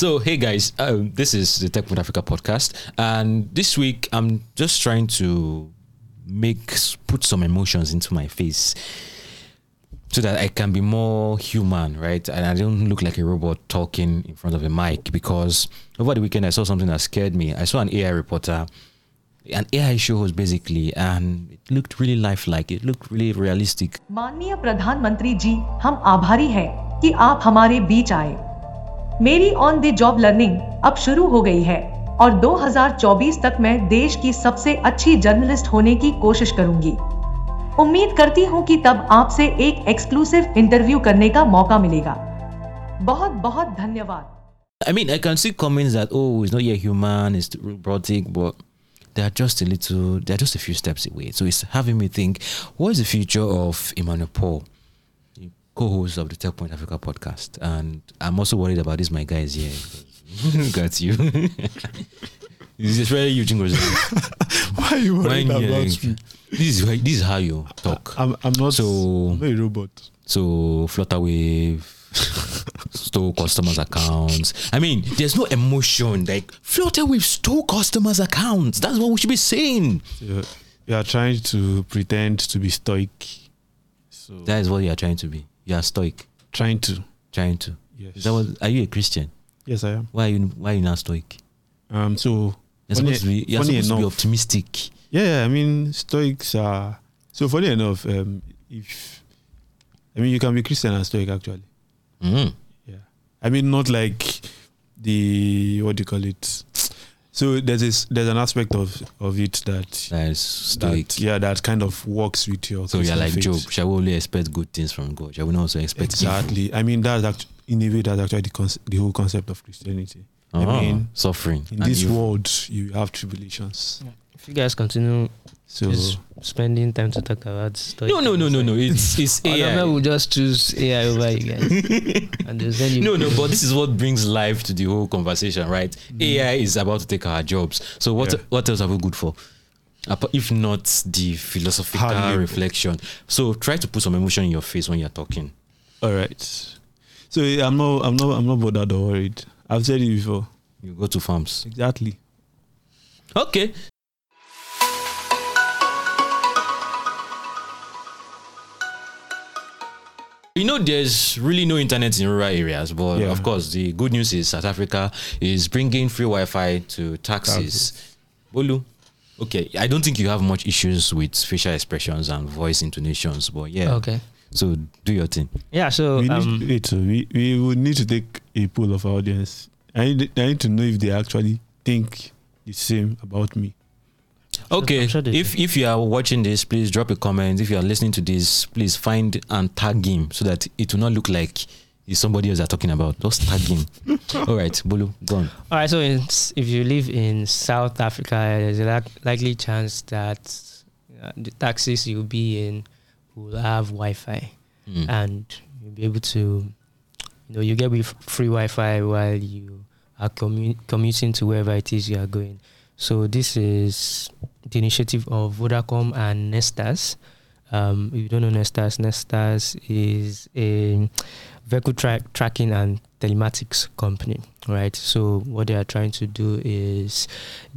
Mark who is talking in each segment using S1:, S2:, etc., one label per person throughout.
S1: So, hey guys, um, this is the Techpoint Africa podcast, and this week I'm just trying to make put some emotions into my face so that I can be more human, right? And I don't look like a robot talking in front of a mic because over the weekend I saw something that scared me. I saw an AI reporter, an AI show host basically, and it looked really lifelike. It looked really realistic.
S2: माननीय प्रधानमंत्री जी, हम आभारी हैं कि आप हमारे बीच आए मेरी ऑन द जॉब लर्निंग अब शुरू हो गई है और 2024 तक मैं देश की सबसे अच्छी जर्नलिस्ट होने की कोशिश करूँगी उम्मीद करती हूँ कि तब आपसे एक एक्सक्लूसिव इंटरव्यू करने का मौका मिलेगा बहुत बहुत धन्यवाद
S1: I mean, I can see comments that oh, it's not yet human, it's robotic, but they are just a little, they are just a few steps away. So it's having me think, what is the future of Emmanuel Paul, co-host of the Techpoint Africa podcast? And I'm also worried about this. My guy is here. Got you. this is very Jingles.
S3: Why are you worried about me?
S1: This is this is how you talk.
S3: I'm, I'm not
S1: So-
S3: a robot.
S1: So Flutterwave stole customers' accounts. I mean, there's no emotion. Like Flutterwave stole customers' accounts. That's what we should be saying.
S3: You, you are trying to pretend to be stoic. So
S1: That is what you are trying to be. You are stoic.
S3: trying to.
S1: Trying to.
S3: Yes.
S1: That what, are you a Christian?
S3: yes, I am.
S1: Why are you why are you not stoic?
S3: Um. So
S1: You're supposed to be you're supposed to be
S3: enough-
S1: optimistic.
S3: yeah, I mean stoics are. So funny enough, um, if I mean you can be Christian and stoic actually.
S1: Mm.
S3: Yeah. I mean, not like the what do you call it? So there's this there's an aspect of of it that,
S1: That is stoic.
S3: that yeah that kind of works with your.
S1: so you're like
S3: faith.
S1: Job. Shall we only expect good things from God? Shall we not also expect evil?
S3: Exactly. I mean that's act- in a way that's actually the, conce- the whole concept of Christianity. I
S1: Ah,
S3: mean,
S1: suffering.
S3: In
S1: and
S3: this
S1: evil.
S3: world, you have tribulations.
S4: If you guys continue
S3: So
S4: just spending time to talk about story,
S1: No, no, no, no, no. It's it's
S4: AI.
S1: AI.
S4: will just choose AI over you guys, and they'll send you.
S1: No, no, but this is what brings life to the whole conversation, right? Mm. AI is about to take our jobs. So what
S3: Yeah.
S1: what else are we good for? Apa- If not the philosophical
S3: Hard labor.
S1: reflection. So try to put some emotion in your face when you're talking.
S3: all right. So I'm not I'm not I'm not bothered or worried. I've said it before.
S1: You go to farms.
S3: Exactly.
S1: Okay. You know, there's really no internet in rural areas, but
S3: Yeah.
S1: of course, the good news is South Africa is bringing free Wi-Fi to taxis. Bolu, okay, I don't think you have much issues with facial expressions and voice intonations, but yeah.
S4: Okay.
S1: So do your thing.
S4: Yeah. So
S3: we need,
S4: um,
S3: wait, so we, we would need to take a poll of our audience. I need, I need to know if they actually think the same about me.
S1: Okay,
S4: sure
S1: if if you are watching this, please drop a comment. If you are listening to this, please find and tag him so that it will not look like it's somebody else you're talking about. Just tag him. All right, Bolu, go on.
S4: all right. So in, if you live in South Africa, there's a likely chance that uh, the taxis you'll be in will have Wi-Fi,
S1: Mm.
S4: and you'll be able to, you know, you get with free Wi-Fi while you are commu- commuting to wherever it is you are going. So this is the initiative of Vodacom and Netstar. Um, if you don't know Netstar, Netstar is a vehicle track tracking and telematics company, right? So what they are trying to do is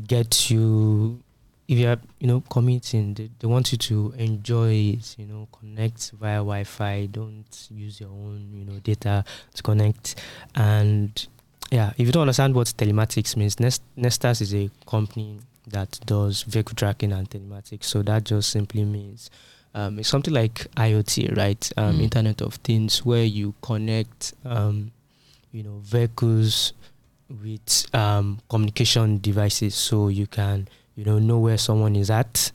S4: get you, if you are, you know, commuting, they, they want you to enjoy it, you know, connect via Wi-Fi. Don't use your own, you know, data to connect. And yeah, if you don't understand what telematics means, Nest, Netstar is a company that does vehicle tracking and telematics. So that just simply means um, it's something like IoT, right? Um,
S1: Mm.
S4: Internet of Things, where you connect, um, you know, vehicles with um, communication devices, so you can, you know, know where someone is at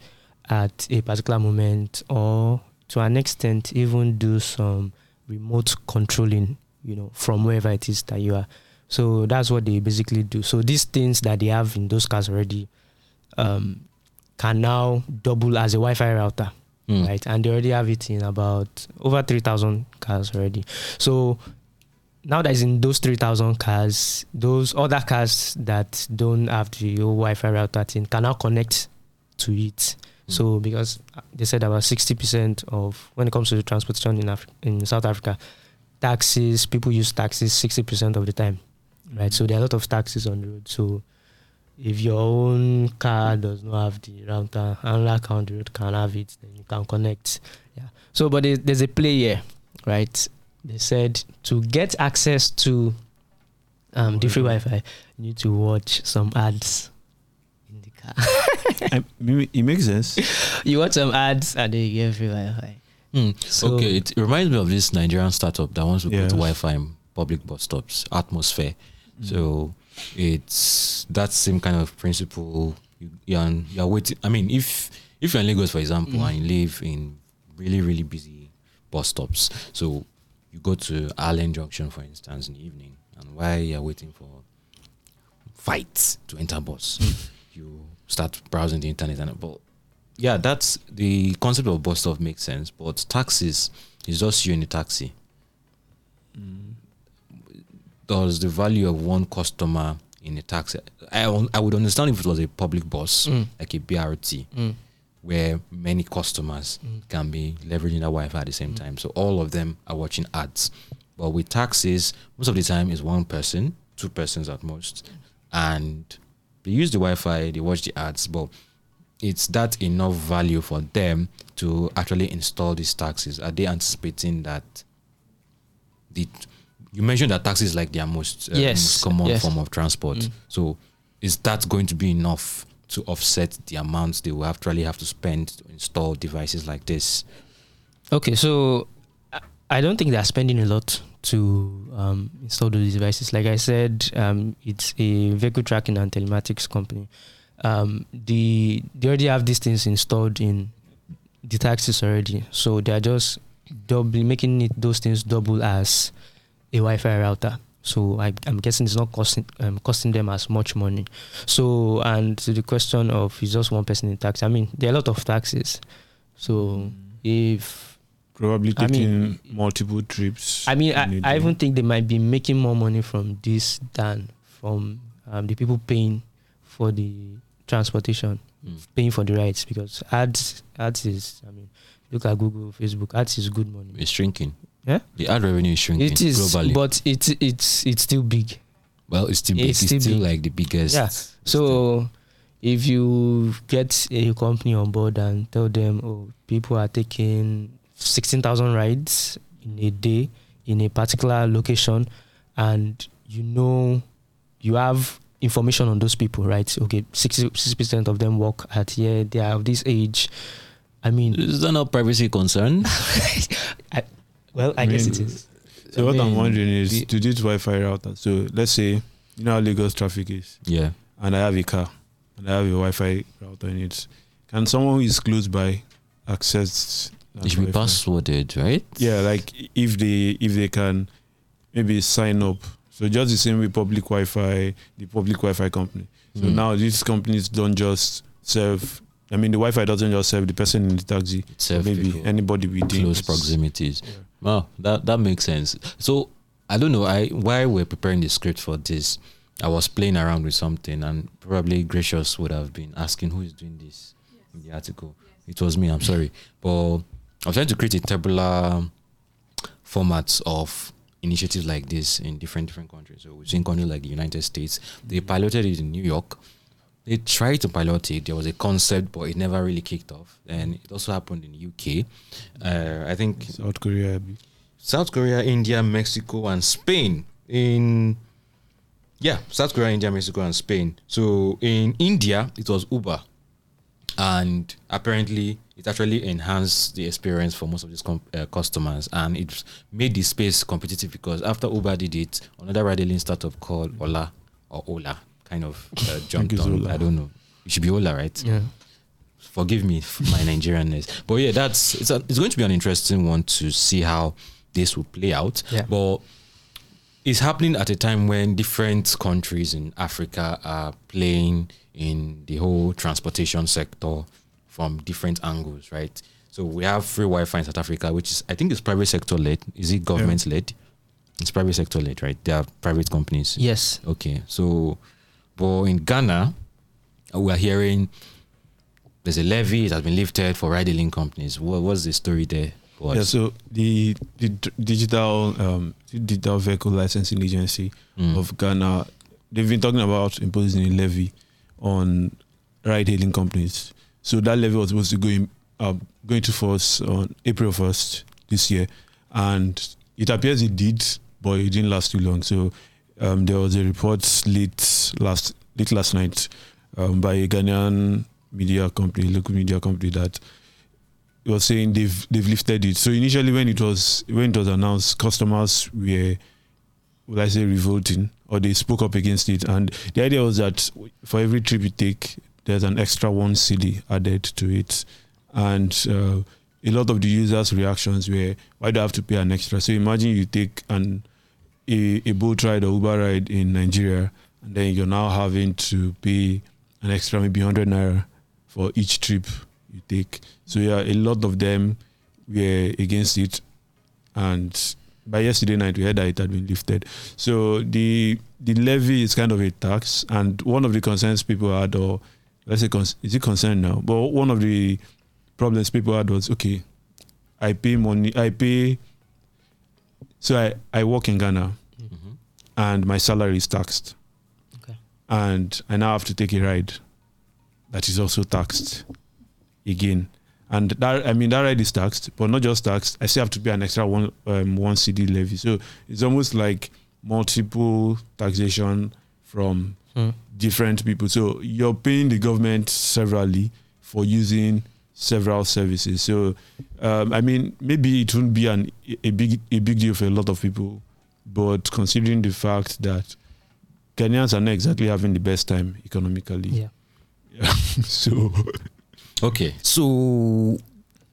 S4: at a particular moment, or to an extent, even do some remote controlling, you know, from wherever it is that you are. So that's what they basically do. So these things that they have in those cars already um, can now double as a Wi-Fi router,
S1: Mm.
S4: right? And they already have it in about over three thousand cars already. So now that it's in those three thousand cars, those other cars that don't have the Wi-Fi router thing can now connect to it. So because they said about sixty percent of when it comes to the transportation in Af- in South Africa, taxis people use taxis sixty percent of the time right? So there are a lot of taxis on the road. So if your own car does not have the router, another car on the road can have it, then you can connect. Yeah. So, but there's, there's a play here, right? They said to get access to um, the free Wi-Fi, you need to watch some ads in the car.
S3: I, it makes sense.
S4: you watch some ads and then you get free Wi-Fi.
S1: Hmm.
S4: So-
S1: okay, it reminds me of this Nigerian startup that wants to
S3: Yes.
S1: put Wi-Fi in public bus stops, Atmosphere. So it's that same kind of principle. You, you're, you're waiting. I mean, if if you're in Lagos, for example, and you mm. live in really really busy bus stops, so you go to Allen Junction, for instance, in the evening, and while you're waiting for fights to enter bus, hmm. you start browsing the internet and but yeah, that's the concept of bus stop makes sense, but taxis is just you in the taxi. Hmm. Does the value of one customer in a taxi? I I would understand if it was a public bus
S4: Mm.
S1: like a BRT,
S4: Mm.
S1: where many customers
S4: Mm.
S1: can be leveraging that Wi-Fi at the same time. So all of them are watching ads. But with taxis, most of the time is one person, two persons at most, and they use the Wi-Fi, they watch the ads, but it's that enough value for them to actually install these taxis? Are they anticipating that the you mentioned that taxis like their most, uh,
S4: Yes,
S1: most common
S4: yes.
S1: form of transport.
S4: Mm.
S1: So is that going to be enough to offset the amounts they will actually have to spend to install devices like this?
S4: Okay, so I- I don't think they're spending a lot to um, install those devices. Like I said, um, it's a vehicle tracking and telematics company. Um, the they already have these things installed in the taxis already, so they're just double making it those things double as a Wi-Fi router. So I, I'm guessing it's not costing um, costing them as much money. So and to the question of is just one person in tax. I mean, there are a lot of taxes. So if
S3: Probably
S4: I mean-
S3: multiple trips.
S4: I mean,
S3: I,
S4: I,
S3: a
S4: I
S3: day.
S4: even think they might be making more money from this than from um, the people paying for the transportation,
S1: Mm.
S4: paying for the rides because ads ads is I mean, look at Google, Facebook, ads is good money.
S1: It's shrinking.
S4: Yeah?
S1: The ad revenue is shrinking
S4: It is,
S1: globally.
S4: but it's it's it's still big.
S1: well, it's still big.
S4: it's
S1: It's,
S4: still
S1: still,
S4: big.
S1: like the biggest.
S4: Yeah. So if you get a company on board and tell them, oh, people are taking sixteen thousand rides in a day in a particular location, and you know you have information on those people, right? Okay, 60 percent of them work at here. They are of this age. I mean,
S1: Is that not privacy concern?
S4: I, well, I,
S3: I
S4: guess
S3: mean,
S4: it is.
S3: So what
S1: I
S3: I'm wondering is
S1: the-
S3: to this Wi-Fi router. So let's say you know how Lagos traffic is,
S1: yeah.
S3: and I have a car, and I have a Wi-Fi router in it. Can someone who is close by access? that
S1: It should be
S3: Wi-Fi?
S1: passworded, right?
S3: Yeah, like if they if they can maybe sign up. So just the same with public Wi-Fi, the public Wi-Fi company. So
S1: Mm.
S3: now these companies don't just serve. I mean, the Wi-Fi doesn't just serve the person in the taxi.
S1: Serve
S3: maybe
S1: people.
S3: anybody within
S1: close proximities.
S3: Yeah.
S1: Wow, that that makes sense. So I don't know. I while we're preparing the script for this, I was playing around with something, and probably Gracious would have been asking who is doing this in the article. It was me. I'm sorry, but I was trying to create a tabular formats of initiatives like this in different different countries. So we've seen countries like the United States. They piloted it in New York. They tried to pilot it. There was a concept, but it never really kicked off. And it also happened in UK. Uh, I think
S3: South Korea.
S1: South Korea, India, Mexico, and Spain. In yeah, South Korea, India, Mexico, and Spain. So in India, it was Uber, and apparently it actually enhanced the experience for most of these com- uh, customers, and it made the space competitive because after Uber did it, another ride-hailing startup called Ola or Ola kind of uh, jumped on.
S3: Ola.
S1: I don't know. It should be Ola, right?
S4: Yeah.
S1: forgive me for my Nigerianness. But yeah, that's it's, a, it's going to be an interesting one to see how this will play out.
S4: Yeah.
S1: But it's happening at a time when different countries in Africa are playing in the whole transportation sector from different angles, right? So we have free Wi-Fi in South Africa, which is I think it's private sector led. Is it government led? It's private sector led, right? They are private companies.
S4: Yes.
S1: Okay, so, but in Ghana, uh, we are hearing there's a levy that has been lifted for ride-hailing companies. What was the story there? What?
S3: Yeah, so the the digital um, digital vehicle licensing agency
S1: Mm.
S3: of Ghana, they've been talking about imposing a levy on ride-hailing companies. So that levy was supposed to go in, uh, go into force on April first this year, and it appears it did, but it didn't last too long. So um, there was a report late last late last night um, by a Ghanaian media company, local media company, that was saying they've they've lifted it. So initially, when it was when it was announced, customers were, would I say, revolting or they spoke up against it. And the idea was that for every trip you take, there's an extra one cedi added to it, and uh, a lot of the users' reactions were, "Why do I have to pay an extra?" So imagine you take an a, a Bolt ride or Uber ride in Nigeria, and then you're now having to pay an extra maybe 100 naira for each trip you take. So yeah, a lot of them were against it, and by yesterday night we heard that it had been lifted. So the the levy is kind of a tax, and one of the concerns people had, or let's say, cons- is it concern now? But one of the problems people had was okay, I pay money, I pay. So I I work in Ghana,
S1: Mhm.
S3: and my salary is taxed,
S4: Okay.
S3: and I now have to take a ride that is also taxed again. And that I mean that ride is taxed, but not just taxed. I still have to pay an extra one um, one cedi levy. So it's almost like multiple taxation from
S4: Hmm.
S3: different people. So you're paying the government severally for using several services. So um, I mean maybe it won't be an a big a big deal for a lot of people, but considering the fact that Ghanaians are not exactly having the best time economically.
S4: Yeah.
S3: so
S1: Okay, so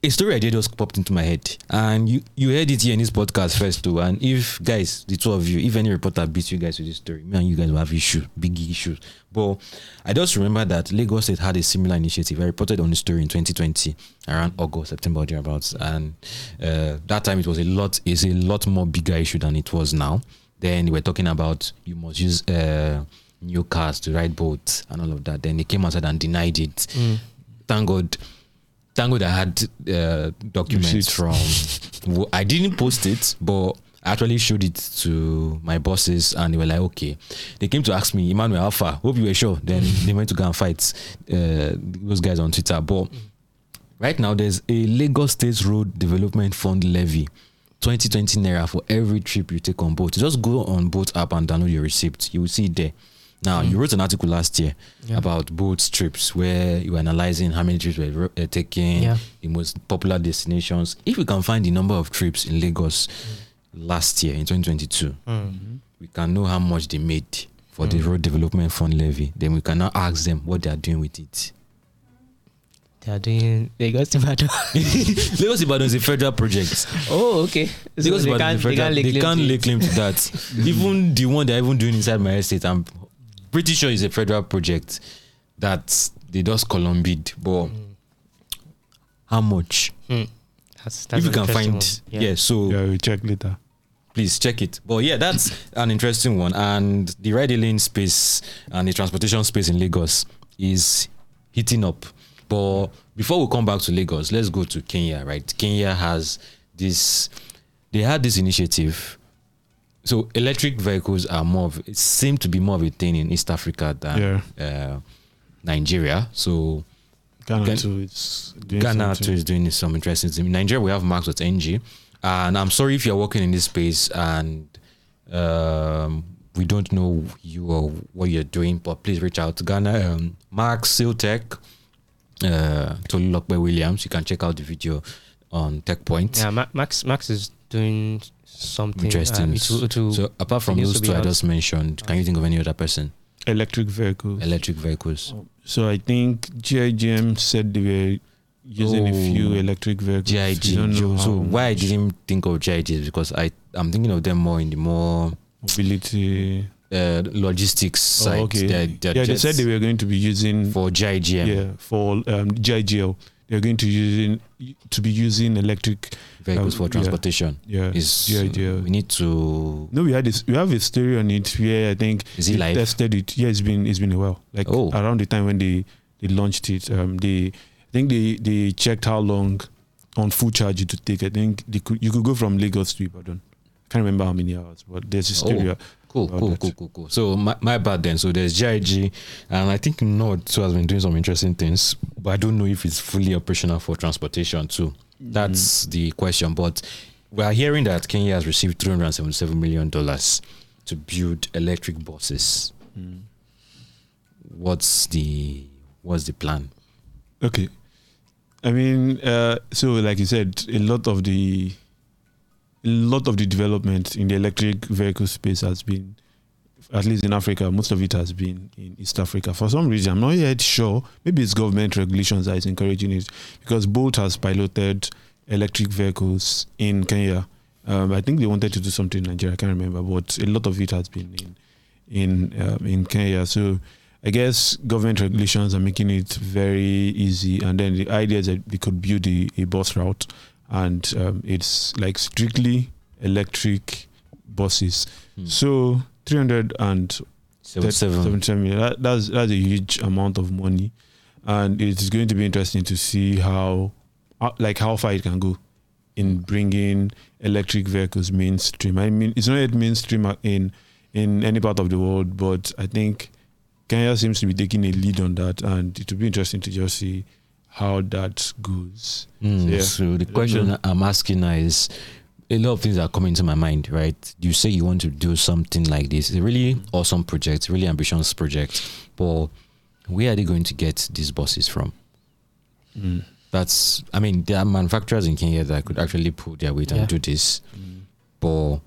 S1: a story idea just popped into my head, and you you heard it here in this podcast first too. And if guys, the two of you, if any reporter beats you guys with this story, me and you guys will have issue, big issues. But I just remember that Lagos State had a similar initiative. I reported on the story in 2020, around August, September, or thereabouts, and uh, that time it was a lot, is a lot more bigger issue than it was now. Then we're talking about you must use uh, new cars to ride Bolts and all of that. Then they came outside and denied it
S4: Mm.
S1: thank God, thank God I had uh, documents from. I didn't post it, but I actually showed it to my bosses, and they were like, "Okay." They came to ask me, "Emmanuel, far? Hope you were sure." Then they went to go and fight uh, those guys on Twitter. But right now, there's a Lagos State Road Development Fund levy. 2020 naira for every trip you take on boat. Just go on boat app and download your receipt. You will see it there. Now, you wrote an article last year
S4: Yeah.
S1: about Bolt trips where you were analyzing how many trips were uh, taken,
S4: Yeah.
S1: the most popular destinations. If we can find the number of trips in Lagos last year in 2022,
S4: Mm.
S1: we can know how much they made for the
S4: Mm.
S1: road development fund levy. Then we can now ask them what they are doing with it.
S4: They are doing Lagos to Ibadan.
S1: Lagos Ibadan is a federal project.
S4: oh, okay. So
S1: Lagos
S4: they
S1: Ibadan
S4: can't,
S1: is a
S4: they
S1: federal.
S4: can't lay
S1: They
S4: claim
S1: can't
S4: to
S1: claim to that. Even the one they're even doing inside my estate, I'm pretty sure it's a federal project that they just columned. But how much?
S4: Hmm. That's, that's
S1: if you can find,
S4: one.
S1: yeah. So
S3: yeah, we'll check later.
S1: please check it. But yeah, that's an interesting one. And the ride hailing space and the transportation space in Lagos is heating up. But before we come back to Lagos, let's go to Kenya, right? Kenya has this, they had this initiative. So electric vehicles are more of, it seem to be more of a thing in East Africa than uh, Nigeria. So
S3: Ghana
S1: Gan-
S3: too is doing
S1: Ghana too is doing some interesting things. In Nigeria, we have Max.ng. And I'm sorry if you're working in this space and um, we don't know you or what you're doing, but please reach out to Ghana. Um, Max Siltech, uh, Tolulope Williams. You can check out the video on Techpoint.
S4: Yeah, Ma- Max Max is doing something
S1: Interesting.
S4: Uh, it will, it will,
S1: So apart from those two I just mentioned, can you think of any other person?
S3: electric vehicles.
S1: Electric vehicles.
S3: So I think GIGM said they were using a few
S1: Oh,
S3: electric vehicles. We
S1: GIG. So
S3: how
S1: why I didn't think of GIG is because I I'm thinking of them more in the more
S3: mobility.
S1: uh, logistics side.
S3: Oh, okay.
S1: They're, they're
S3: yeah, they said they were going to be using
S1: for GIGM
S3: yeah for um, GIGL. They're going to using to be using electric.
S1: vehicles
S3: um,
S1: for transportation.
S3: Yeah,
S1: Is
S3: GIGL.
S1: we need to
S3: No, we had this. We have a story on it Yeah, I think
S1: is it
S3: they
S1: live?
S3: tested it. Yeah, it's been it's been a while. Like
S1: Oh.
S3: around the time when they they launched it, um, they I think they they checked how long on full charge it to take. I think they could, you could go from Lagos to Ibadan. I can't remember how many hours, but there's this
S1: Oh. Cool, cool, cool, cool, cool. So my, my bad then. So there's GIG, and I think Nord too has been doing some interesting things, but I don't know if it's fully operational for transportation too. That's the question. But we are hearing that Kenya has received 377 million dollars to build electric buses.
S3: Mm.
S1: What's the what's the plan?
S3: Okay. I mean, uh, so like you said, a lot of the a lot of the development in the electric vehicle space has been, at least in Africa, most of it has been in East Africa. For some reason, I'm not yet sure. Maybe it's government regulations that is encouraging it because Bolt has piloted electric vehicles in Kenya. Um, I think they wanted to do something in Nigeria. I can't remember, but a lot of it has been in in um, in Kenya. So I guess government regulations are making it very easy, and then the idea is that they could build a, a bus route, and um, it's like strictly electric buses.
S1: Hmm.
S3: So three hundred and
S1: 77.
S3: 77 million. That, that's that's a huge amount of money, and it's going to be interesting to see how, uh, like how far it can go, in bringing electric vehicles mainstream. I mean, it's not yet mainstream in in any part of the world, but I think Kenya seems to be taking a lead on that, and it will be interesting to just see how that goes.
S1: Mm,
S3: Yeah.
S1: So the question
S3: know.
S1: I'm asking now is a lot of things are coming to my mind, right? You say you want to do something like this. It's a really awesome project, really ambitious project. But where are they going to get these buses from? That's I mean, there are manufacturers in Kenya that could actually pull their weight
S4: Yeah.
S1: and do this. But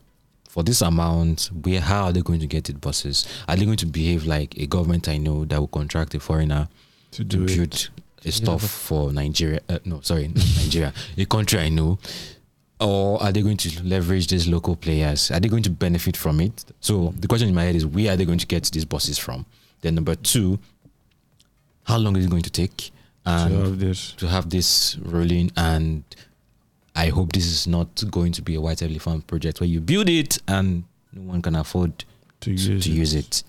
S1: for this amount, where how are they going to get it buses? Are they going to behave like a government I know that will contract a foreigner
S3: To
S1: to
S3: do it.
S1: Build tough
S4: do
S1: for Nigeria. Uh, no, sorry, Nigeria, a country I know. Or are they going to leverage these local players? Are they going to benefit from it? So the question in my head is, where are they going to get these buses from? Then number two, how long is it going to take? And
S3: to have this.
S1: to have this rolling and I hope this is not going to be a white elephant project where you build it and no one can afford
S3: To
S1: to,
S3: use
S1: to
S3: it.
S1: use it.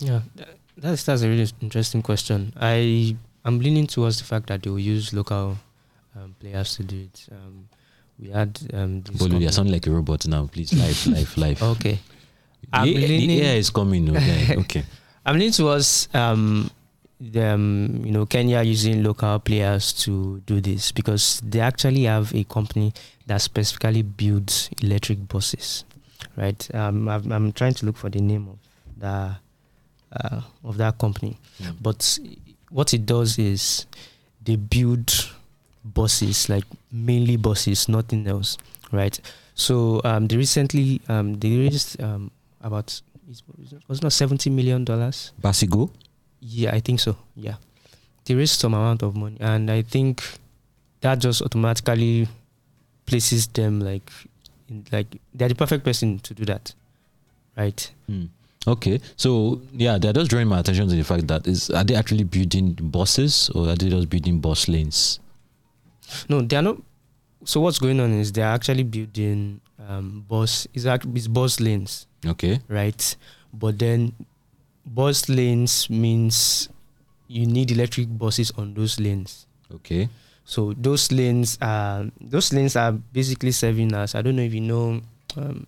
S4: Yeah, tha- that's that's a really interesting question. I I'm leaning towards the fact that they will use local um, players to do it. Um, we had um, this
S1: Bolu, you sound like a robot now. Please, life, life, life.
S4: okay. I'm
S1: the, the air is coming. Okay. okay.
S4: I'm leaning towards um, the, um, you know Kenya using local players to do this because they actually have a company that specifically builds electric buses, right? Um, I'm, I'm trying to look for the name of the uh, of that company,
S1: Mm.
S4: but what it does is they build buses like mainly buses, nothing else, right? So um, they recently um, they raised um, about it was not seventy million dollars.
S1: Basigo?
S4: Yeah, I think so. Yeah, they raised some amount of money, and I think that just automatically places them like, in, like they're the perfect person to do that, right?
S1: Hmm. Okay. So yeah, they're just drawing my attention to the fact that is are they actually building buses or are they just building bus lanes?
S4: No, they are not. So what's going on is they're actually building um, bus. is it's bus lanes,
S1: Okay.
S4: right? But then bus lanes means you need electric buses on those lanes.
S1: Okay.
S4: So those lanes are those lanes are basically serving us. I don't know if you know um,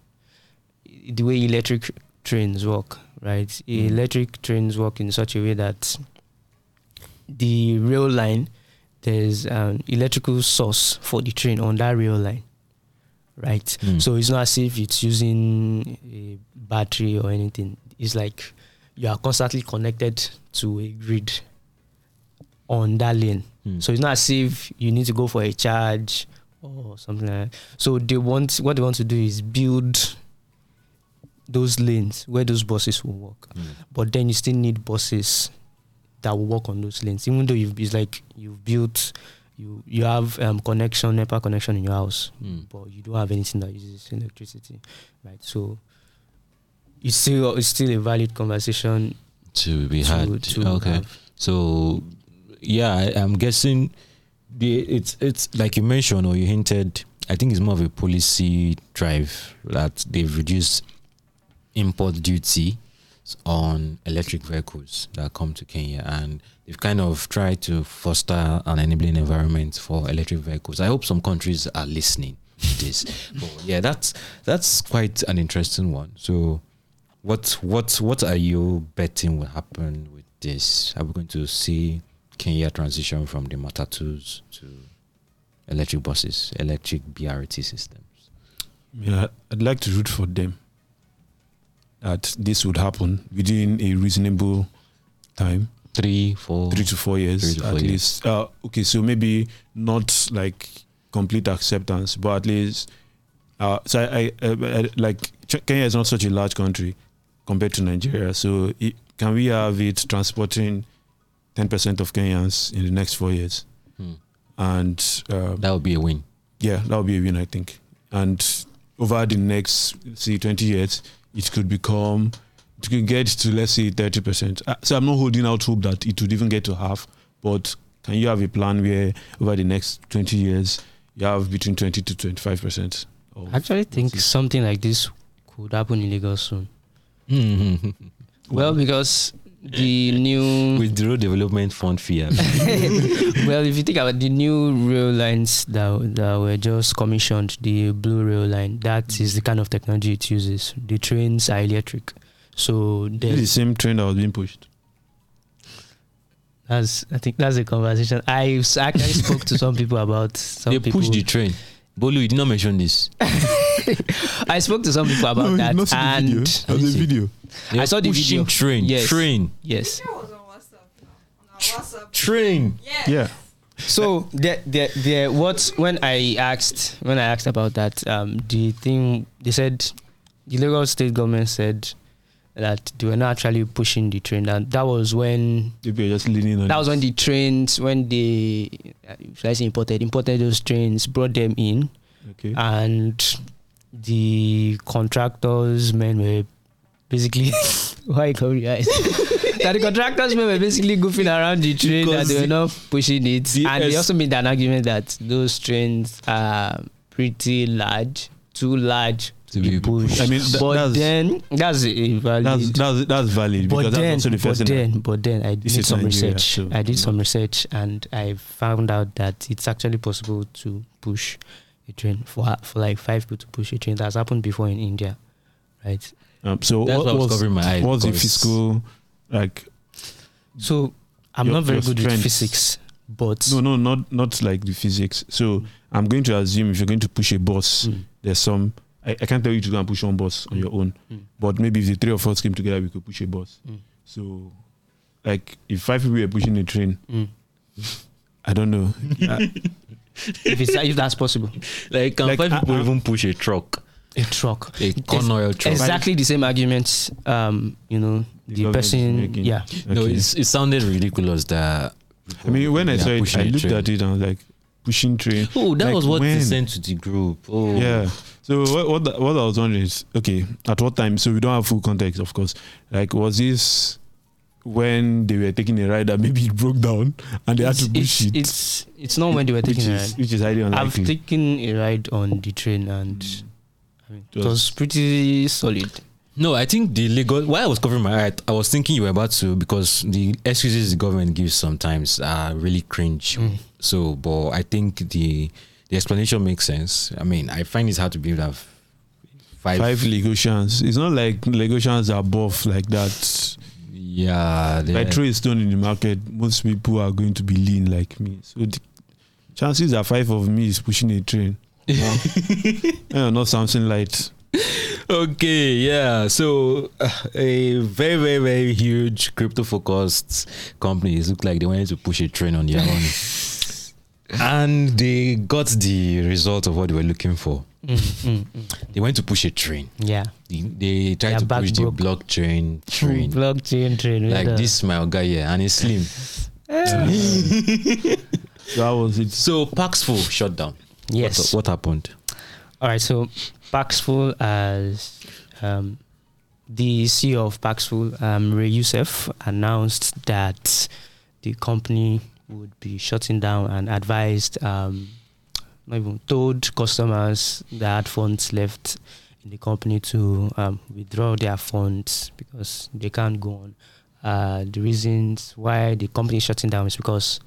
S4: the way electric trains work, right?
S1: Mm.
S4: Electric trains work in such a way that the rail line there's an electrical source for the train on that rail line, right?
S1: Hmm.
S4: So it's not as if it's using a battery or anything. It's like you are constantly connected to a grid on that lane.
S1: Hmm.
S4: So it's not as if you need to go for a charge or something like that. So they want what they want to do is build those lanes where those buses will work.
S1: Hmm.
S4: But then you still need buses that will work on those lanes. Even though you've it's like you've built you you have um, connection, NEPA connection in your house,
S1: Hmm.
S4: but you don't have anything that uses electricity. Right. So it's still it's still a valid conversation
S1: To be
S4: to,
S1: had.
S4: to
S1: okay.
S4: have.
S1: So yeah, I, I'm guessing the it's it's like you mentioned or you hinted. I think it's more of a policy drive that they've reduced import duty. on electric vehicles that come to Kenya, and they've kind of tried to foster an enabling environment for electric vehicles. I hope some countries are listening to this. but yeah, that's that's quite an interesting one. So, what what what are you betting will happen with this? Are we going to see Kenya transition from the matatus to electric buses, electric BRT systems?
S3: Yeah, I'd like to root for them that this would happen within a reasonable time
S1: Three, four,
S3: three to four years
S1: to four
S3: at
S1: years.
S3: least uh, okay so maybe not like complete acceptance but at least uh, so I, I, uh, I like Kenya is not such a large country compared to Nigeria so it, can we have it transporting 10% of Kenyans in the next four years
S1: Hmm.
S3: and uh,
S1: That would be a win.
S3: yeah, that would be a win, I think. And over the next, say, 20 years, it could become, it could get to, let's say, 30%. Uh, So I'm not holding out hope that it would even get to half, but can you have a plan where over the next 20 years, you have between 20 to 25%?
S4: I actually think
S3: it?
S4: something like this could happen in Lagos soon.
S1: Mm-hmm.
S4: Well, because the new
S1: With the road development fund fee.
S4: Well, if you think about the new rail lines that, that were just commissioned, the blue rail line, that is the kind of technology it uses. The trains are electric, so
S3: the same train that was being pushed.
S4: that's I think that's a conversation. I actually spoke to some people about some
S1: they
S4: people.
S1: push the train. Bolu, you did not mention this.
S4: I spoke to some people about that,
S3: not seen the
S4: and
S3: video. There's a video.
S4: I saw the
S1: pushing
S4: video.
S1: train.
S4: Yes.
S1: Train.
S4: yes.
S5: Was on WhatsApp now. On our WhatsApp.
S1: Train.
S5: Yes.
S3: Yeah.
S4: So there, there, there. What when I asked when I asked about that, um, the thing they said, the Lagos state government said that they were not actually pushing the train. That that was when
S3: People are just leaning on
S4: that was when the trains when they uh, should I say imported imported those trains brought them in
S3: Okay.
S4: and the contractors men were basically why you cover your eyes? That the contractors men were basically goofing around the train
S1: Because
S4: that they were not pushing it.
S1: the
S4: and they also made an argument that those trains are pretty large too large
S1: To
S4: to
S1: be
S4: be pushed.
S3: I mean, th-
S4: but
S3: that's-
S4: then that's valid
S3: That's, that's, that's valid
S4: but
S3: because
S4: then,
S3: that's also the
S4: but
S3: thing
S4: then, but then I did some
S3: Nigeria,
S4: research.
S3: so-
S4: I did some research, and I found out that it's actually possible to push a train for for like five people to push a train. That's happened before in India, right?
S3: Um, so
S1: That's
S3: what
S1: why I was covering my eyes.
S3: what's the physical like
S4: So I'm
S3: Your-
S4: not very good with physics, but
S3: No, no, not not like the physics. So I'm going to assume if you're going to push a bus,
S4: Mm.
S3: there's some. I, I can't tell you to go and push one bus on your own,
S4: Mm.
S3: but maybe if the three of us came together, we could push a bus.
S4: Mm.
S3: So, like, if five people were pushing a train,
S4: Mm.
S3: I don't know. Uh,
S4: if it's if that's possible,
S1: Like, can
S3: Like,
S1: five
S3: uh,
S1: people
S3: uh,
S1: even push a truck?
S4: a truck.
S1: A corn oil truck?
S4: Exactly the same arguments. Um, you know,
S3: The
S4: the, person.
S3: making.
S4: Yeah,
S1: No,
S3: okay.
S1: it's, it sounded ridiculous that.
S3: I mean, when I saw it, I looked at it and I was like, pushing train.
S1: Oh, that
S3: Like,
S1: was what they sent to the group. Oh,
S3: Yeah. So what what, the- what I was wondering is okay at what time? So we don't have full context, of course. Like was this when they were taking a ride that maybe it broke down and they had to push
S4: it's,
S3: it,
S4: it's it's not when they were
S3: which
S4: taking a ride.
S3: which is highly unlikely.
S4: I've taken a ride on the train and I mean, it was pretty solid.
S1: No, I think the Lagos. While I was covering my eye, I was thinking you were about to because the excuses the government gives sometimes are really cringe.
S4: Mm.
S1: So, but I think the the explanation makes sense. I mean, I find it hard to believe that five.
S3: Five Lagosians. It's not like Lagosians are buff like that.
S1: Yeah, they-
S3: throw a stone in the market, most people are going to be lean like me. So the chances are five of me is pushing a train. yeah, not something light.
S1: Okay, yeah. So uh, a very, very, very huge crypto focused companies look like they wanted to push a train on their own. and they got the result of what they were looking for.
S4: Mm, mm, mm.
S1: They went to push a train.
S4: Yeah.
S1: They, they tried
S4: Their
S1: to
S4: back
S1: push the blockchain train.
S4: Blockchain train.
S1: like
S4: with the-
S1: this my guy here and it's slim.
S3: That was it.
S1: So Paxful shut down.
S4: Yes.
S1: What, what happened?
S4: All right. So Paxful as um, the CEO of Paxful, um, Ray Youssef, announced that the company would be shutting down and advised, um, not even told customers that had funds left in the company to um, withdraw their funds because they can't go on. Uh, the reasons why the company is shutting down is because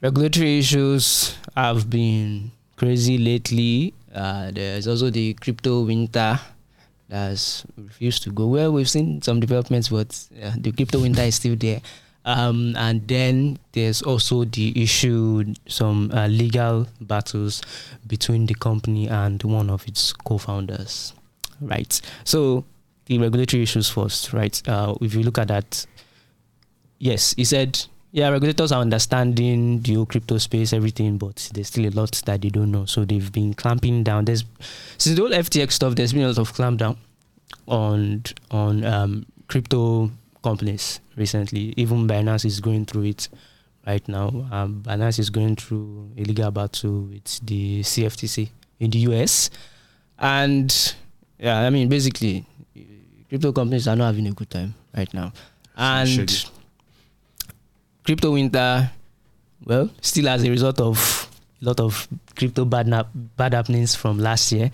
S4: regulatory issues have been crazy lately. Uh, there's also the crypto winter that's refused to go. Well, we've seen some developments, but uh, the crypto winter is still there. Um, and then there's also the issue, some uh, legal battles between the company and one of its co-founders, right? So the regulatory issues first, right? Uh, if you look at that, yes, he said, yeah, regulators are understanding the whole crypto space, everything, but there's still a lot that they don't know. So they've been clamping down. There's since the whole FTX stuff, there's been a lot of clampdown on on um, crypto companies recently. Even Binance is going through it right now. Um, Binance is going through a legal battle with the CFTC in the US, and yeah, I mean basically, crypto companies are not having a good time right now, and crypto winter, well, still as a result of a lot of crypto bad nap, bad happenings from last year,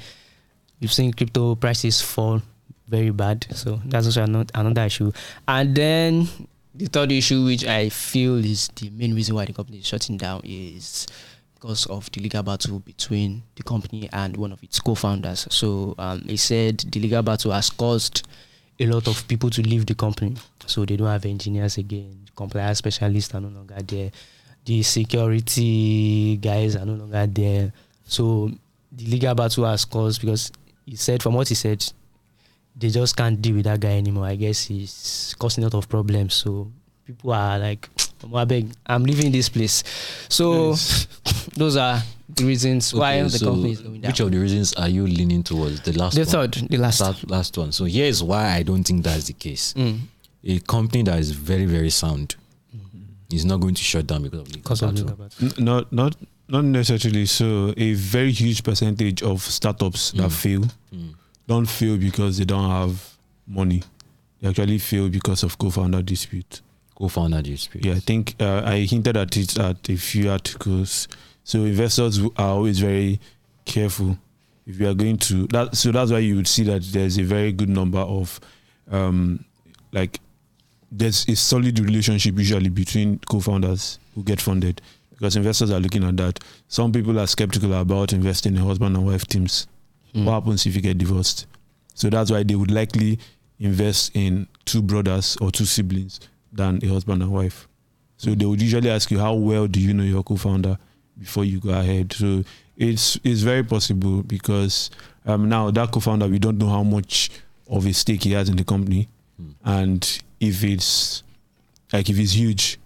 S4: we've seen crypto prices fall very bad. So that's also another, issue. And then the third issue, which I feel is the main reason why the company is shutting down, is because of the legal battle between the company and one of its co-founders. So um, he said the legal battle has caused a lot of people to leave the company. So they don't have engineers again. Compliance specialists are no longer there. The security guys are no longer there. So the legal battle has caused because he said from what he said, they just can't deal with that guy anymore. I guess he's causing a lot of problems. So people are like, "Omo, abeg, I'm leaving this place. So
S3: Yes.
S4: those are the reasons why the
S1: so
S4: company is going down.
S1: Which of the reasons are you leaning towards? The last one?
S4: the
S1: one.
S4: third, the last.
S1: Last, last one. So here's why I don't think that's the case.
S4: Mm.
S1: A company that is very, very sound is not going to shut down because of legal
S4: Because of
S1: battle.
S4: legal battle.
S3: N- not not not necessarily so a very huge percentage of startups that
S1: Mm.
S3: fail
S1: Mm.
S3: Don't fail because they don't have money they actually fail because of co-founder dispute
S1: Co-founder dispute.
S3: yeah i think uh, i hinted at it at a few articles so investors are always very careful if you are going to that so that's why you would see that there's a very good number of um like there's a solid relationship usually between co-founders who get funded because investors are looking at that. Some people are skeptical about investing in husband and wife teams.
S4: Mm.
S3: What happens if you get divorced? So that's why they would likely invest in two brothers or two siblings than a husband and wife. So they would usually ask you how well do you know your co-founder before you go ahead. So it's it's very possible because um, now that co-founder we don't know how much of a stake he has in the company,
S1: Hmm.
S3: and if it's like if it's huge,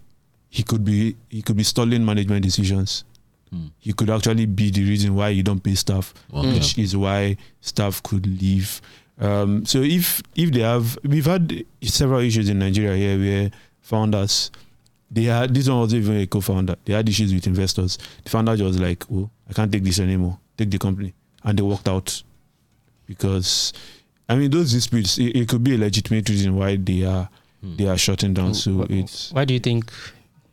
S3: he could be he could be stalling management decisions. He could actually be the reason why you don't pay staff,
S1: Well,
S3: which is why staff could leave. Um, so if if they have, we've had several issues in Nigeria here where founders they had this one wasn't even a co-founder. They had issues with investors. The founder was like, "Oh, I can't take this anymore. Take the company," and they walked out because, I mean, those disputes. It, it could be a legitimate reason why they are
S1: Hmm.
S3: they are shutting down. So
S4: Wh- wh-
S3: it's
S4: Why do you think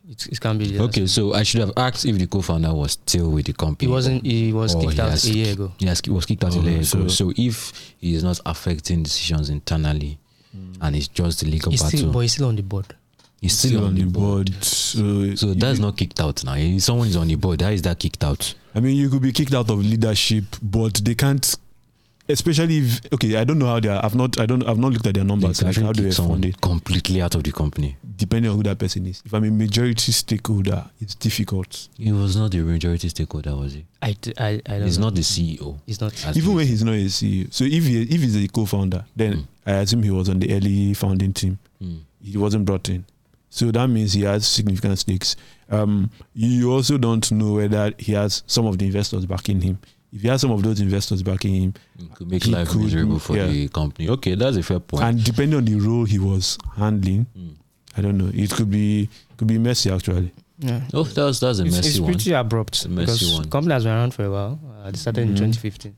S4: it, it can be?
S1: Okay, so I should have asked if the co-founder was still with the company.
S4: He wasn't. He was
S1: Oh,
S4: kicked
S1: he
S4: out
S1: has-
S4: a year ago.
S1: Yes, he was kicked out a
S3: Oh,
S1: year ago.
S3: so-
S1: So if he is not affecting decisions internally, and it's just the legal
S4: He's
S1: battle,
S4: still, but he's still on the board.
S1: he's still, on the board.
S3: So,
S1: So that's not kicked out now. If someone is on the board. How is that kicked out?
S3: I mean, you could be kicked out of leadership, but they can't. Especially if okay, I don't know how they are. I've not. I don't. I've not looked at their numbers.
S1: can
S3: Like how do they
S1: someone
S3: fund it?
S1: completely out of the company.
S3: Depending on who that person is. If I'm a majority stakeholder, it's difficult.
S1: He was not the majority stakeholder, was he?
S4: I, d- I, I don't
S1: He's
S4: know.
S1: not the CEO.
S4: He's not.
S3: Even
S1: he-
S3: when he's not a CEO. So if he if he's a co-founder, then
S1: Mm.
S3: I assume he was on the early founding team.
S1: Hmm.
S3: He wasn't brought in. So that means he has significant stakes. Um, you also don't know whether he has some of the investors backing him. If he has some of those investors backing him,
S1: It could make
S3: He
S1: life
S3: could-
S1: miserable for
S3: yeah.
S1: the company. Okay, that's a fair point.
S3: and depending on the role he was handling,
S1: Hmm.
S3: I don't know. It could be could be messy actually.
S4: Yeah.
S1: Oh, that's that's a
S4: It's,
S1: messy
S4: it's
S1: one.
S4: It's pretty abrupt
S1: It's a messy
S4: because
S1: one.
S4: company has been around for a while. Uh, they started in
S3: Mhm.
S4: 2015.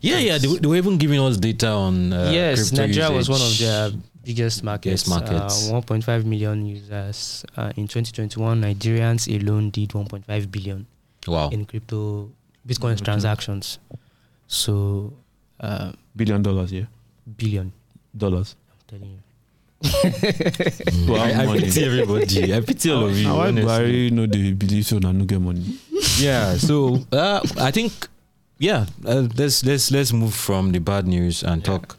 S1: Yeah, yeah. They, were- they were even giving us data on. Uh,
S4: yes,
S1: crypto
S4: Nigeria was one of
S1: usage.
S4: their biggest markets.
S1: Biggest markets.
S4: Uh, 1.5 million users uh, in 2021. Nigerians alone did 1.5 billion
S1: Wow.
S4: in crypto Bitcoin
S3: Okay.
S4: transactions. So Uh,
S3: Billion dollars, yeah.
S4: billion.
S3: Dollars.
S4: I'm telling you.
S3: Well,
S1: I, I
S3: money.
S1: pity everybody. I pity all of you.
S3: Now, why
S1: honestly.
S3: Barry no they believe so na no get money?
S1: yeah so uh, i think yeah uh, let's let's let's move from the bad news and talk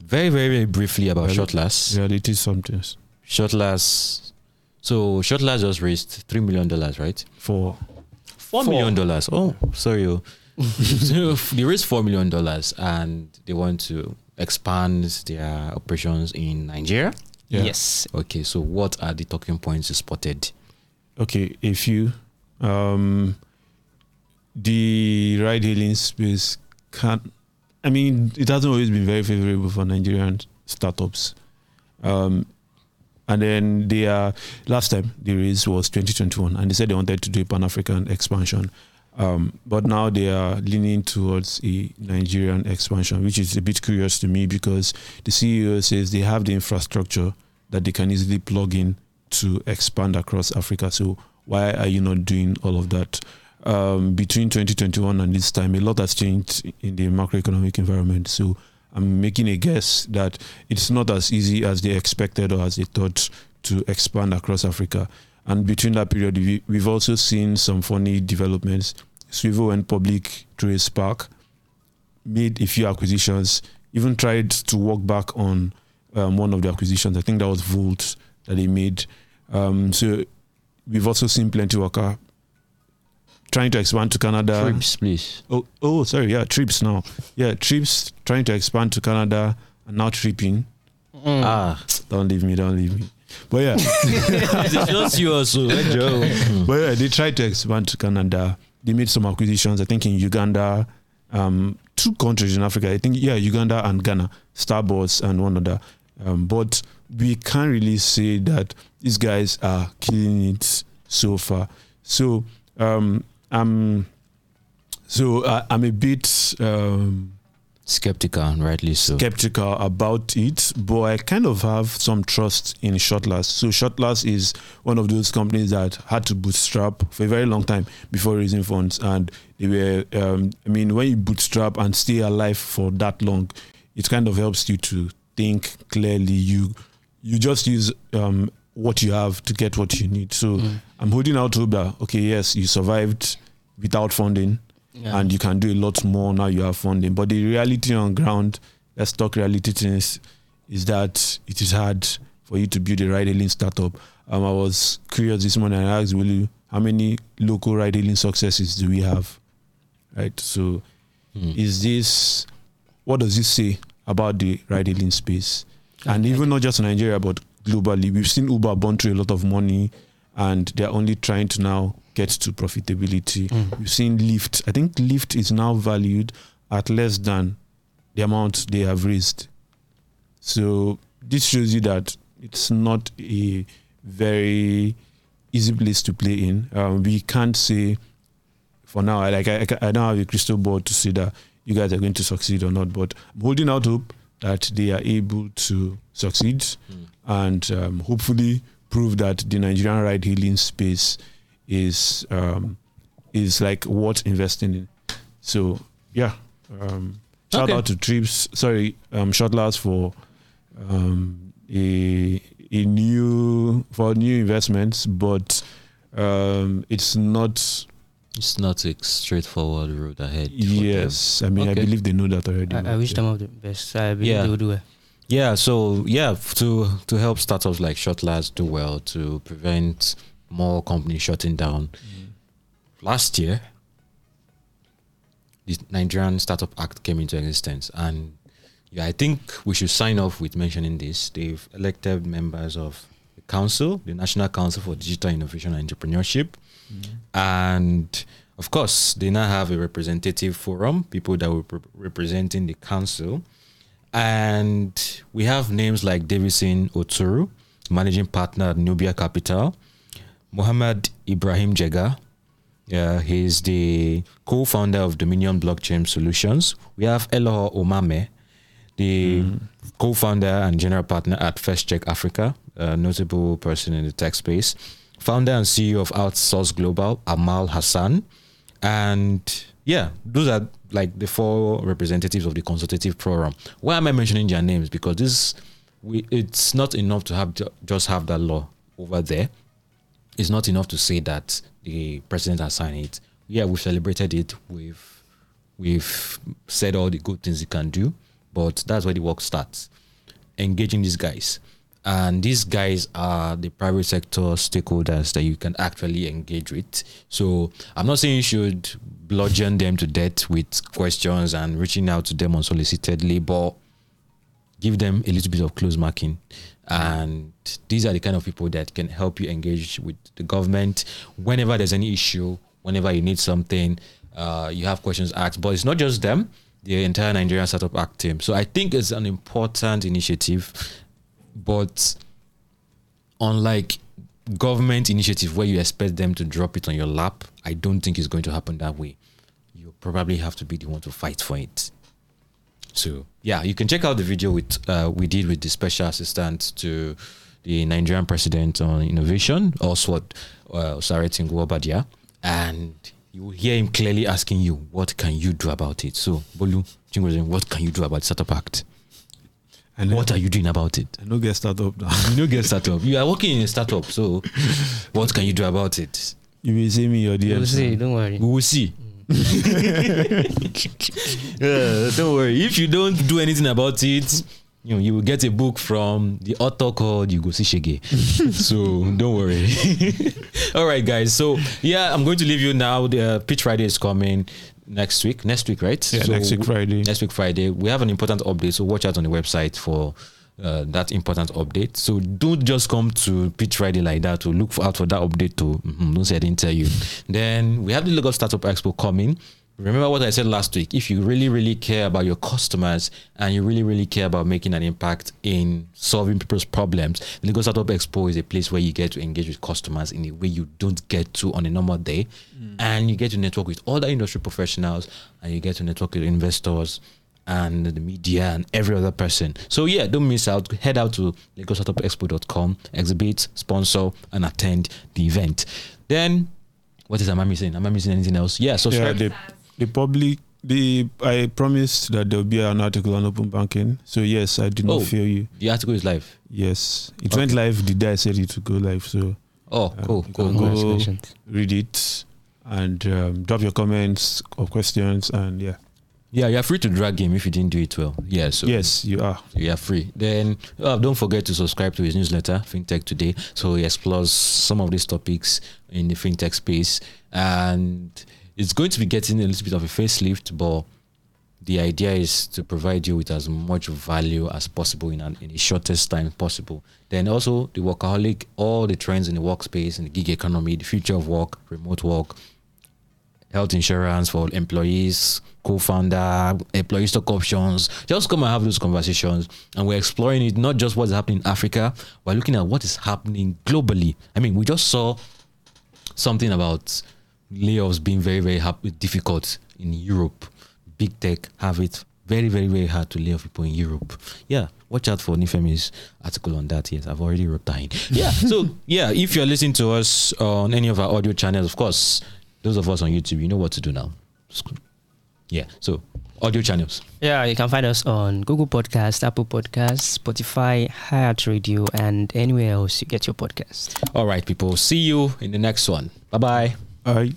S1: very very very briefly about
S3: Really?
S1: Shuttlers
S3: Reality is something
S1: Shuttlers so Shuttlers just raised three million dollars right
S3: for
S1: four million dollars oh sorry oh. so they raised four million dollars and they want to expand their operations in nigeria
S3: yeah.
S4: Yes.
S1: okay so what are the talking points you spotted
S3: Okay, a few. Um, the ride hailing space can I mean, it hasn't always been very favorable for Nigerian startups. Um, and then they last time the raise was 2021, and they said they wanted to do a Pan African expansion. Um, but now they are leaning towards a Nigerian expansion, which is a bit curious to me because the CEO says they have the infrastructure that they can easily plug in to expand across Africa. So why are you not doing all of that? Um, between 2021 and this time, a lot has changed in the macroeconomic environment. So I'm making a guess that it's not as easy as they expected or as they thought to expand across Africa. And between that period, we, we've also seen some funny developments. Swvl went public through a SPAC, made a few acquisitions, even tried to walk back on um, one of the acquisitions. I think that was Volt that they made. Um, so we've also seen Plentywaka trying to expand to Canada.
S1: Treepz please
S3: Oh, oh, sorry, yeah, Treepz now. Yeah, Treepz trying to expand to Canada and now tripping.
S1: ah
S3: Don't leave me, don't leave me. But yeah,
S1: it's just you also
S3: but yeah, they tried to expand to Canada. They made some acquisitions, I think in Uganda, um, two countries in Africa. I think yeah, Uganda and Ghana, Starboards and one other. Um, but we can't really say that these guys are killing it so far. So um, I'm so I, I'm a bit um,
S1: skeptical rightly so
S3: skeptical about it, but I kind of have some trust in Shuttlers. So Shuttlers is one of those companies that had to bootstrap for a very long time before raising funds, and they were. Um, I mean, when you bootstrap and stay alive for that long, it kind of helps you to think clearly. You you just use um, what you have to get what you need. So I'm holding out hope that okay, yes, you survived without funding
S4: Yeah.
S3: and you can do a lot more now you have funding. But the reality on ground, let's talk reality things, is that it is hard for you to build a ride hailing startup. Um, I was curious this morning. I asked Willie, how many local ride hailing successes do we have? Right. So,
S1: Hmm.
S3: is this what does this say about the ride hailing space? And even not just Nigeria, but globally, we've seen Uber burn through a lot of money, and they're only trying to now get to profitability.
S4: Mm.
S3: We've seen Lyft. I think Lyft is now valued at less than the amount they have raised. So this shows you that it's not a very easy place to play in. Um, we can't say for now. Like I, I, I don't have a crystal ball to say that you guys are going to succeed or not. But I'm holding out hope that they are able to succeed and um, hopefully prove that the Nigerian ride hailing space is um, is like worth investing in. So yeah, um, shout
S1: Okay.
S3: out to Treepz. Sorry, um, Shuttlers for um, a a new for new investments, but um, it's not.
S1: It's not a straightforward road ahead. for them.
S3: Yes, I mean I believe they know that already.
S4: I, I wish them all the best. I believe
S1: Yeah.
S4: they will do well.
S1: Yeah, so yeah, to to help startups like Shuttlers do well to prevent more companies shutting down. Mm-hmm. Last year, the Nigerian Startup Act came into existence, and yeah, I think we should sign off with mentioning this. They've elected members of the council, the National Council for Digital Innovation and Entrepreneurship, mm-hmm. and of course, they now have a representative forum, people that were representing the council. And we have names like Davidson Oturu, managing partner at Nubia Capital, Muhammad Ibrahim Jega. Yeah, he's the co-founder of Dominion Blockchain Solutions. We have Eloho Omame, the mm-hmm. co-founder and general partner at First Check Africa, a notable person in the tech space. Founder and CEO of Outsource Global, Amal Hassan, and yeah, those are like the four representatives of the consultative forum. Why am I mentioning their names? Because this, we, it's not enough to have ju- just have that law over there. It's not enough to say that the president has signed it. Yeah, we've celebrated it. We've we've said all the good things he can do, but that's where the work starts. Engaging these guys. And these guys are the private sector stakeholders that you can actually engage with. So I'm not saying you should bludgeon them to death with questions and reaching out to them unsolicitedly, but give them a little bit of close marking. And these are the kind of people that can help you engage with the government whenever there's any issue, whenever you need something, uh, you have questions asked. But it's not just them, the entire Nigerian Startup Act team. So I think it's an important initiative, but unlike government initiative where you expect them to drop it on your lap, I don't think it's going to happen that way. You probably have to be the one to fight for it. So yeah, you can check out the video with uh, we did with the special assistant to the Nigerian president on innovation, Oswald uh, Tinguobadia, and you will hear him clearly asking you, "What can you do about it?" So Bolu what can you do about the Startup Act?
S3: And
S1: What are you doing about it?
S3: No get startup now.
S1: You know, get startup. You are working in a startup, so what can you do about it?
S3: you may see me your
S4: We'll see. Don't worry.
S1: We will see. Yeah, don't worry. If you don't do anything about it, you know, you will get a book from the author called You Go See Shege. so don't worry. All right, guys. So yeah, I'm going to leave you now. The uh, pitch Friday is coming next week. Next week, right?
S3: Yeah,
S1: So
S3: next week Friday.
S1: Next week Friday, we have an important update. So watch out on the website for. Uh, that important update. So don't just come to Pitch Friday like that to look for, out for that update. To Mhm, don't say I didn't tell you. then we have the Lagos Startup Expo coming. Remember what I said last week. If you really, really care about your customers and you really, really care about making an impact in solving people's problems, the Lagos Startup Expo is a place where you get to engage with customers in a way you don't get to on a normal day. Mm. And you get to network with other industry professionals and you get to network with investors and the media and every other person. So yeah, don't miss out. Head out to lagostartupexpo.com, exhibit, sponsor, and attend the event. Then, what is am I missing? Am I missing anything else? Yeah,
S3: Yeah,
S1: subscribe.
S3: the, the public. The I promised that there will be an article on open banking. So yes, I did not
S1: Oh.
S3: fail you.
S1: the article is live.
S3: Yes, it
S1: Okay.
S3: went live the day I said it to go live. So
S1: Oh,
S3: Um,
S1: cool, cool, cool.
S3: go-
S4: Congratulations.
S3: read it and um, drop your comments or questions. And yeah,
S1: Yeah, you're free to drag him if you didn't do it well. Yeah, so
S3: yes, you are.
S1: you are free. Then uh, don't forget to subscribe to his newsletter, FinTech Today. So he explores some of these topics in the fintech space, and it's going to be getting a little bit of a facelift, but the idea is to provide you with as much value as possible in, an, in the shortest time possible. Then also the workaholic, all the trends in the workspace, in the gig economy, the future of work, remote work, health insurance for employees, co-founder, employee stock options. Just come and have those conversations, and we're exploring it not just what's happening in Africa, we're looking at what is happening globally. I mean, we just saw something about layoffs being very, very hap- difficult in Europe. Big tech have it very, very, very hard to lay off people in Europe. Yeah, watch out for Nifemi's article on that. Yes, I've already wrote that in. Yeah, so yeah, if you're listening to us on any of our audio channels, of course, those of us on YouTube, you know what to do now. Yeah, so audio channels.
S4: Yeah, you can find us on Google Podcast, Apple Podcasts, Spotify, iHeartRadio, and anywhere else you get your podcast.
S1: All right, people. See you in the next one. Bye bye.
S3: I